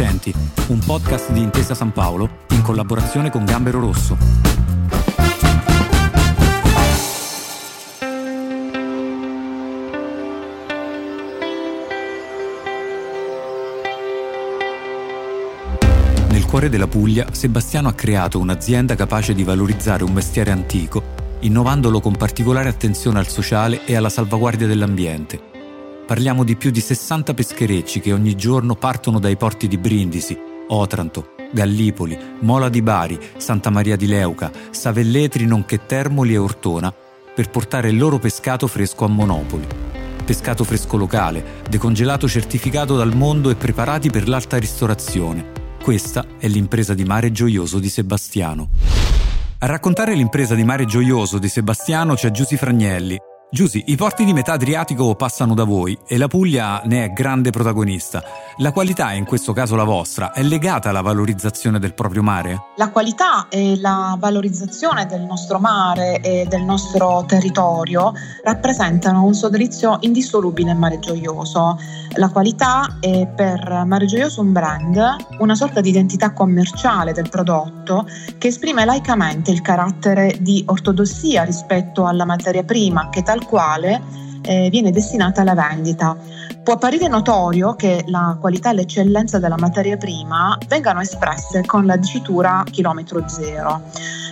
Accenti, un podcast di Intesa San Paolo in collaborazione con Gambero Rosso. Nel cuore della Puglia, Sebastiano ha creato un'azienda capace di valorizzare un mestiere antico, innovandolo con particolare attenzione al sociale e alla salvaguardia dell'ambiente. Parliamo di più di 60 pescherecci che ogni giorno partono dai porti di Brindisi, Otranto, Gallipoli, Mola di Bari, Santa Maria di Leuca, Savelletri nonché Termoli e Ortona per portare il loro pescato fresco a Monopoli. Pescato fresco locale, decongelato certificato dal mondo e preparati per l'alta ristorazione. Questa è l'impresa di mare gioioso di Sebastiano. A raccontare l'impresa di mare gioioso di Sebastiano c'è Giusy Fragnelli, Giusy, i porti di metà Adriatico passano da voi e la Puglia ne è grande protagonista. La qualità, in questo caso la vostra, è legata alla valorizzazione del proprio mare? La qualità e la valorizzazione del nostro mare e del nostro territorio rappresentano un sodalizio indissolubile in Mare Gioioso. La qualità è per Mare Gioioso un brand, una sorta di identità commerciale del prodotto che esprime laicamente il carattere di ortodossia rispetto alla materia prima che tal al quale eh, viene destinata alla vendita. Può apparire notorio che la qualità e l'eccellenza della materia prima vengano espresse con la dicitura chilometro zero.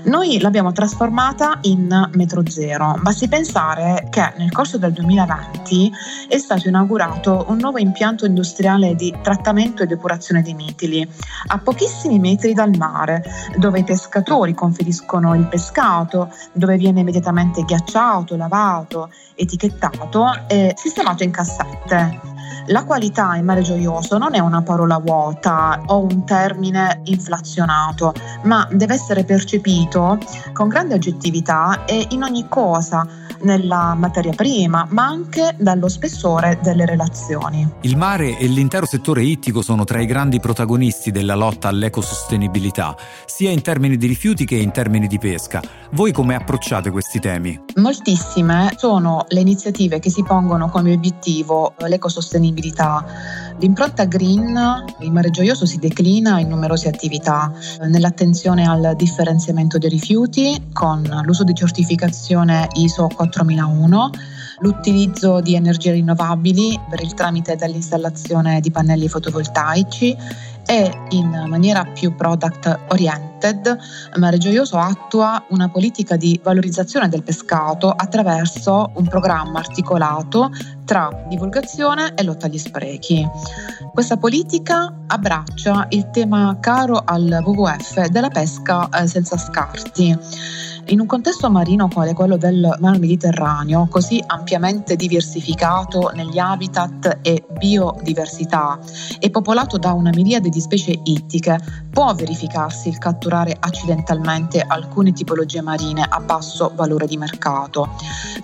Noi l'abbiamo trasformata in metro zero. Basti pensare che nel corso del 2020 è stato inaugurato un nuovo impianto industriale di trattamento e depurazione dei mitili a pochissimi metri dal mare, dove i pescatori conferiscono il pescato, dove viene immediatamente ghiacciato, lavato, etichettato e sistemato in cassette. La qualità in mare gioioso non è una parola vuota o un termine inflazionato, ma deve essere percepito con grande oggettività e in ogni cosa nella materia prima, ma anche dallo spessore delle relazioni. Il mare e l'intero settore ittico sono tra i grandi protagonisti della lotta all'ecosostenibilità, sia in termini di rifiuti che in termini di pesca. Voi come approcciate questi temi? Moltissime sono le iniziative che si pongono come obiettivo l'ecosostenibilità. L'impronta green in Mare Gioioso si declina in numerose attività, nell'attenzione al differenziamento dei rifiuti con l'uso di certificazione ISO 4001, l'utilizzo di energie rinnovabili per il tramite dell'installazione di pannelli fotovoltaici e in maniera più product oriented, Mare Gioioso attua una politica di valorizzazione del pescato attraverso un programma articolato tra divulgazione e lotta agli sprechi. Questa politica abbraccia il tema caro al WWF della pesca eh, senza scarti in un contesto marino quale quello del Mar Mediterraneo, così ampiamente diversificato negli habitat e biodiversità e popolato da una miriade di specie ittiche, può verificarsi il catturare accidentalmente alcune tipologie marine a basso valore di mercato.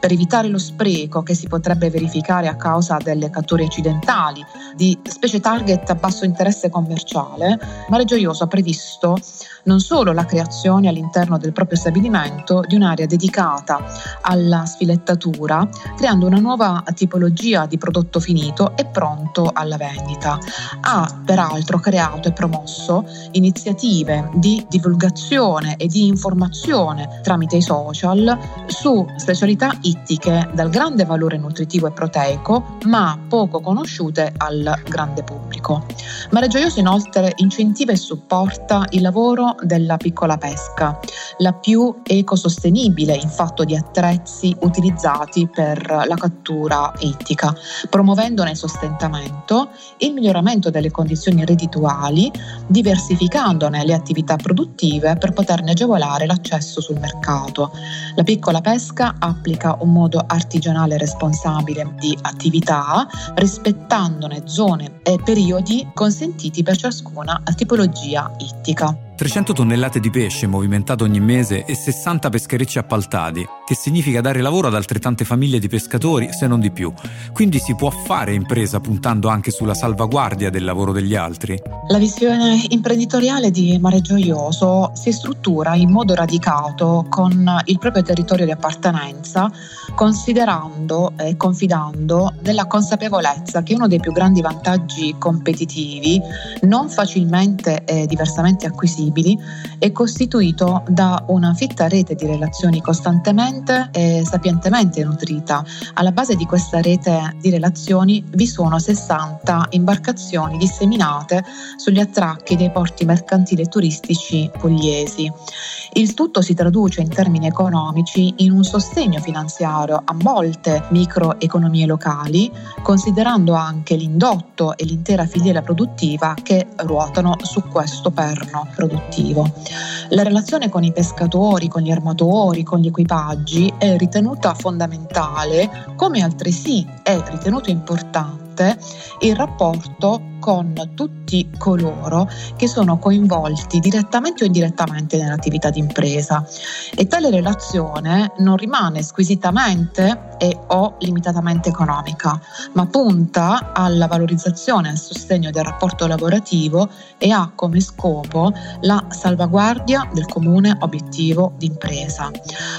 Per evitare lo spreco che si potrebbe verificare a causa delle catture accidentali di specie target a basso interesse commerciale, Mare Gioioso ha previsto non solo la creazione all'interno del proprio stabilimento di un'area dedicata alla sfilettatura, creando una nuova tipologia di prodotto finito e pronto alla vendita. Ha peraltro creato e promosso iniziative di divulgazione e di informazione tramite i social su specialità ittiche dal grande valore nutritivo e proteico, ma poco conosciute al grande pubblico. Mare Gioioso inoltre incentiva e supporta il lavoro della piccola pesca, la più ecosostenibile in fatto di attrezzi utilizzati per la cattura ittica, promuovendone il sostentamento, il miglioramento delle condizioni reddituali, diversificandone le attività produttive per poterne agevolare l'accesso sul mercato. La piccola pesca applica un modo artigianale responsabile di attività, rispettandone zone e periodi consentiti per ciascuna tipologia ittica. 300 tonnellate di pesce movimentato ogni mese e 60 pescherecci appaltati, che significa dare lavoro ad altrettante famiglie di pescatori, se non di più. Quindi si può fare impresa puntando anche sulla salvaguardia del lavoro degli altri? La visione imprenditoriale di Mare Gioioso si struttura in modo radicato con il proprio territorio di appartenenza, considerando e confidando nella consapevolezza che uno dei più grandi vantaggi competitivi, non facilmente e diversamente acquisiti, flessibili è costituito da una fitta rete di relazioni costantemente e sapientemente nutrita. Alla base di questa rete di relazioni vi sono 60 imbarcazioni disseminate sugli attracchi dei porti mercantili e turistici pugliesi. Il tutto si traduce in termini economici in un sostegno finanziario a molte microeconomie locali, considerando anche l'indotto e l'intera filiera produttiva che ruotano su questo perno produttivo. La relazione con i pescatori, con gli armatori, con gli equipaggi è ritenuta fondamentale, come altresì è ritenuto importante il rapporto con tutti coloro che sono coinvolti direttamente o indirettamente nell'attività di impresa e tale relazione non rimane squisitamente e o limitatamente economica, ma punta alla valorizzazione e al sostegno del rapporto lavorativo e ha come scopo la salvaguardia del comune obiettivo di impresa.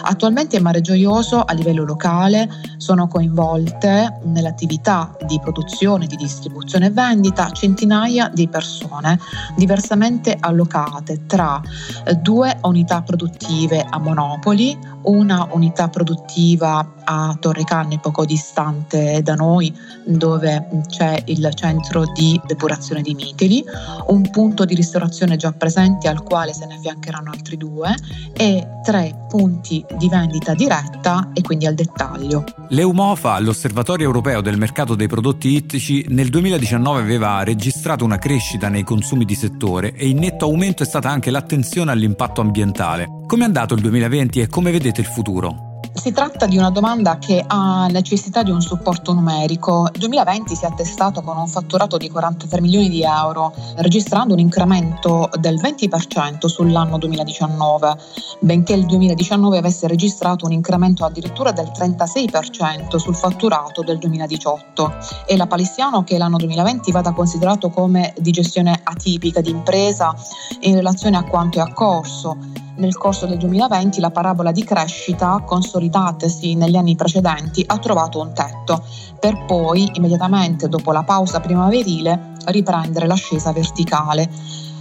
Attualmente in Mare Gioioso a livello locale sono coinvolte nell'attività di produzione, di distribuzione e vendita centinaia di persone diversamente allocate tra eh, due unità produttive a Monopoli, una unità produttiva a Torrecanne poco distante da noi dove c'è il centro di depurazione di Mitili, un punto di ristorazione già presente al quale se ne affiancheranno altri due e tre punti di vendita diretta e quindi al dettaglio. L'EUMOFA, l'Osservatorio Europeo del Mercato dei Prodotti Ittici, nel 2019 aveva registrato una crescita nei consumi di settore e in netto aumento è stata anche l'attenzione all'impatto ambientale. Come è andato il 2020 e come vedete il futuro? Si tratta di una domanda che ha necessità di un supporto numerico. Il 2020 si è attestato con un fatturato di 43 milioni di euro, registrando un incremento del 20% sull'anno 2019, benché il 2019 avesse registrato un incremento addirittura del 36% sul fatturato del 2018. È la Palissiano che l'anno 2020 vada considerato come di gestione atipica di impresa in relazione a quanto è accorso nel corso del 2020 la parabola di crescita, consolidatasi negli anni precedenti, ha trovato un tetto, per poi, immediatamente dopo la pausa primaverile, riprendere l'ascesa verticale.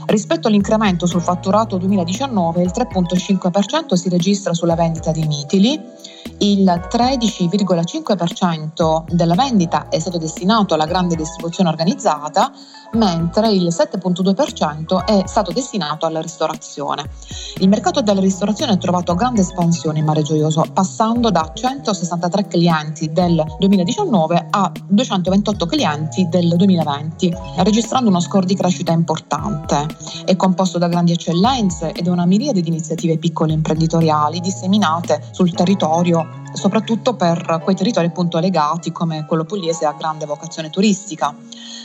Rispetto all'incremento sul fatturato 2019, il 3,5% si registra sulla vendita di mitili, il 13,5% della vendita è stato destinato alla grande distribuzione organizzata, mentre il 7,2% è stato destinato alla ristorazione. Il mercato della ristorazione ha trovato grande espansione in Mare Gioioso, passando da 163 clienti del 2019 a 228 clienti del 2020, registrando uno score di crescita importante. È composto da grandi eccellenze ed una miriade di iniziative piccole imprenditoriali disseminate sul territorio soprattutto per quei territori appunto legati come quello pugliese a grande vocazione turistica.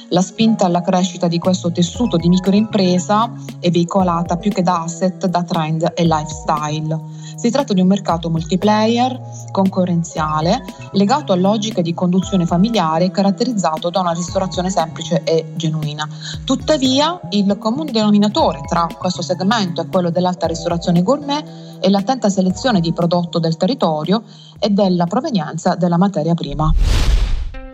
La spinta alla crescita di questo tessuto di microimpresa è veicolata più che da asset, da trend e lifestyle. Si tratta di un mercato multiplayer, concorrenziale, legato a logiche di conduzione familiare caratterizzato da una ristorazione semplice e genuina. Tuttavia, il comune denominatore tra questo segmento e quello dell'alta ristorazione gourmet è l'attenta selezione di prodotto del territorio e della provenienza della materia prima.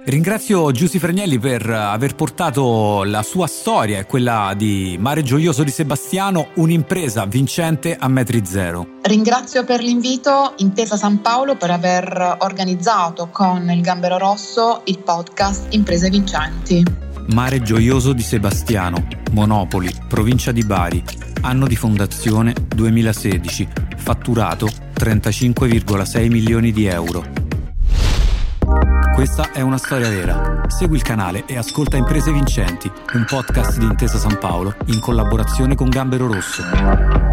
Ringrazio Giussi Fregnelli per aver portato la sua storia e quella di Mare Gioioso di Sebastiano, un'impresa vincente a metri zero. Ringrazio per l'invito Intesa San Paolo per aver organizzato con il Gambero Rosso il podcast Imprese Vincenti. Mare Gioioso di Sebastiano, Monopoli, provincia di Bari, anno di fondazione 2016, fatturato 35,6 milioni di euro. Questa è una storia vera. Segui il canale e ascolta Imprese Vincenti, un podcast di Intesa San Paolo in collaborazione con Gambero Rosso.